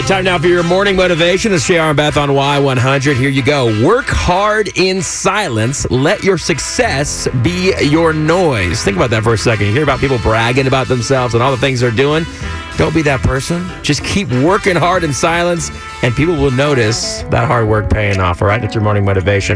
right, time now for your morning motivation. It's JR and Beth on Y100. Here you go. Work hard in silence. Let your success be your noise. Think about that for a second. You hear about people bragging about themselves and all the things they're doing. Don't be that person. Just keep working hard in silence, and people will notice that hard work paying off. All right, that's your morning motivation.